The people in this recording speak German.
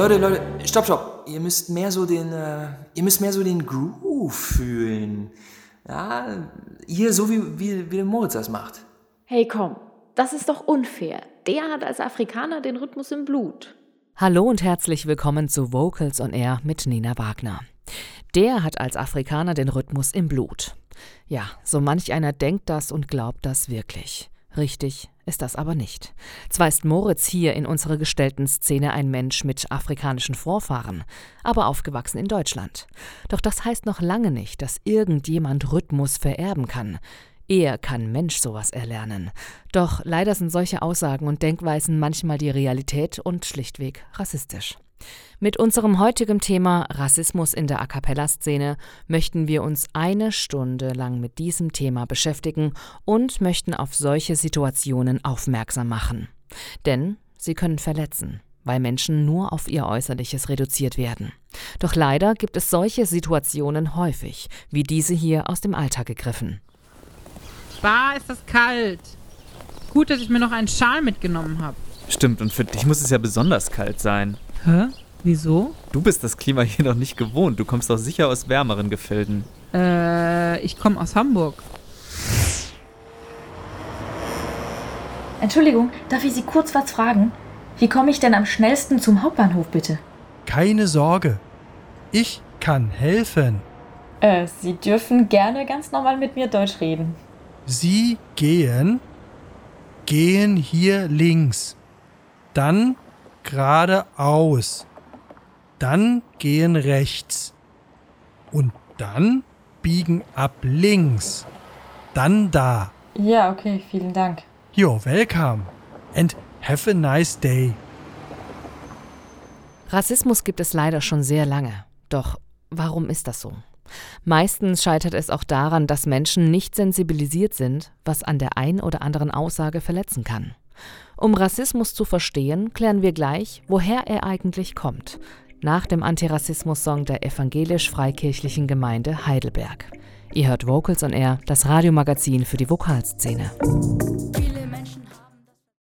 Leute, Leute, stopp, stopp. Ihr müsst mehr so den, äh, ihr müsst mehr so den Groove fühlen. Ja, hier so wie, wie, wie der Moritz das macht. Hey, komm, das ist doch unfair. Der hat als Afrikaner den Rhythmus im Blut. Hallo und herzlich willkommen zu Vocals on Air mit Nina Wagner. Der hat als Afrikaner den Rhythmus im Blut. Ja, so manch einer denkt das und glaubt das wirklich. Richtig ist das aber nicht. Zwar ist Moritz hier in unserer gestellten Szene ein Mensch mit afrikanischen Vorfahren, aber aufgewachsen in Deutschland. Doch das heißt noch lange nicht, dass irgendjemand Rhythmus vererben kann. Er kann Mensch sowas erlernen. Doch leider sind solche Aussagen und Denkweisen manchmal die Realität und schlichtweg rassistisch. Mit unserem heutigen Thema Rassismus in der A cappella-Szene möchten wir uns eine Stunde lang mit diesem Thema beschäftigen und möchten auf solche Situationen aufmerksam machen. Denn sie können verletzen, weil Menschen nur auf ihr Äußerliches reduziert werden. Doch leider gibt es solche Situationen häufig, wie diese hier aus dem Alltag gegriffen. Bah, ist das kalt. Gut, dass ich mir noch einen Schal mitgenommen habe. Stimmt, und für dich muss es ja besonders kalt sein. Hä? Wieso? Du bist das Klima hier noch nicht gewohnt. Du kommst doch sicher aus wärmeren Gefilden. Äh, ich komme aus Hamburg. Entschuldigung, darf ich Sie kurz was fragen? Wie komme ich denn am schnellsten zum Hauptbahnhof, bitte? Keine Sorge. Ich kann helfen. Äh, Sie dürfen gerne ganz normal mit mir Deutsch reden. Sie gehen, gehen hier links. Dann geradeaus. Dann gehen rechts. Und dann biegen ab links. Dann da. Ja, okay, vielen Dank. You're welcome. And have a nice day. Rassismus gibt es leider schon sehr lange. Doch warum ist das so? Meistens scheitert es auch daran, dass Menschen nicht sensibilisiert sind, was an der ein oder anderen Aussage verletzen kann. Um Rassismus zu verstehen, klären wir gleich, woher er eigentlich kommt. Nach dem Antirassismus-Song der evangelisch-freikirchlichen Gemeinde Heidelberg. Ihr hört Vocals on Air, das Radiomagazin für die Vokalszene.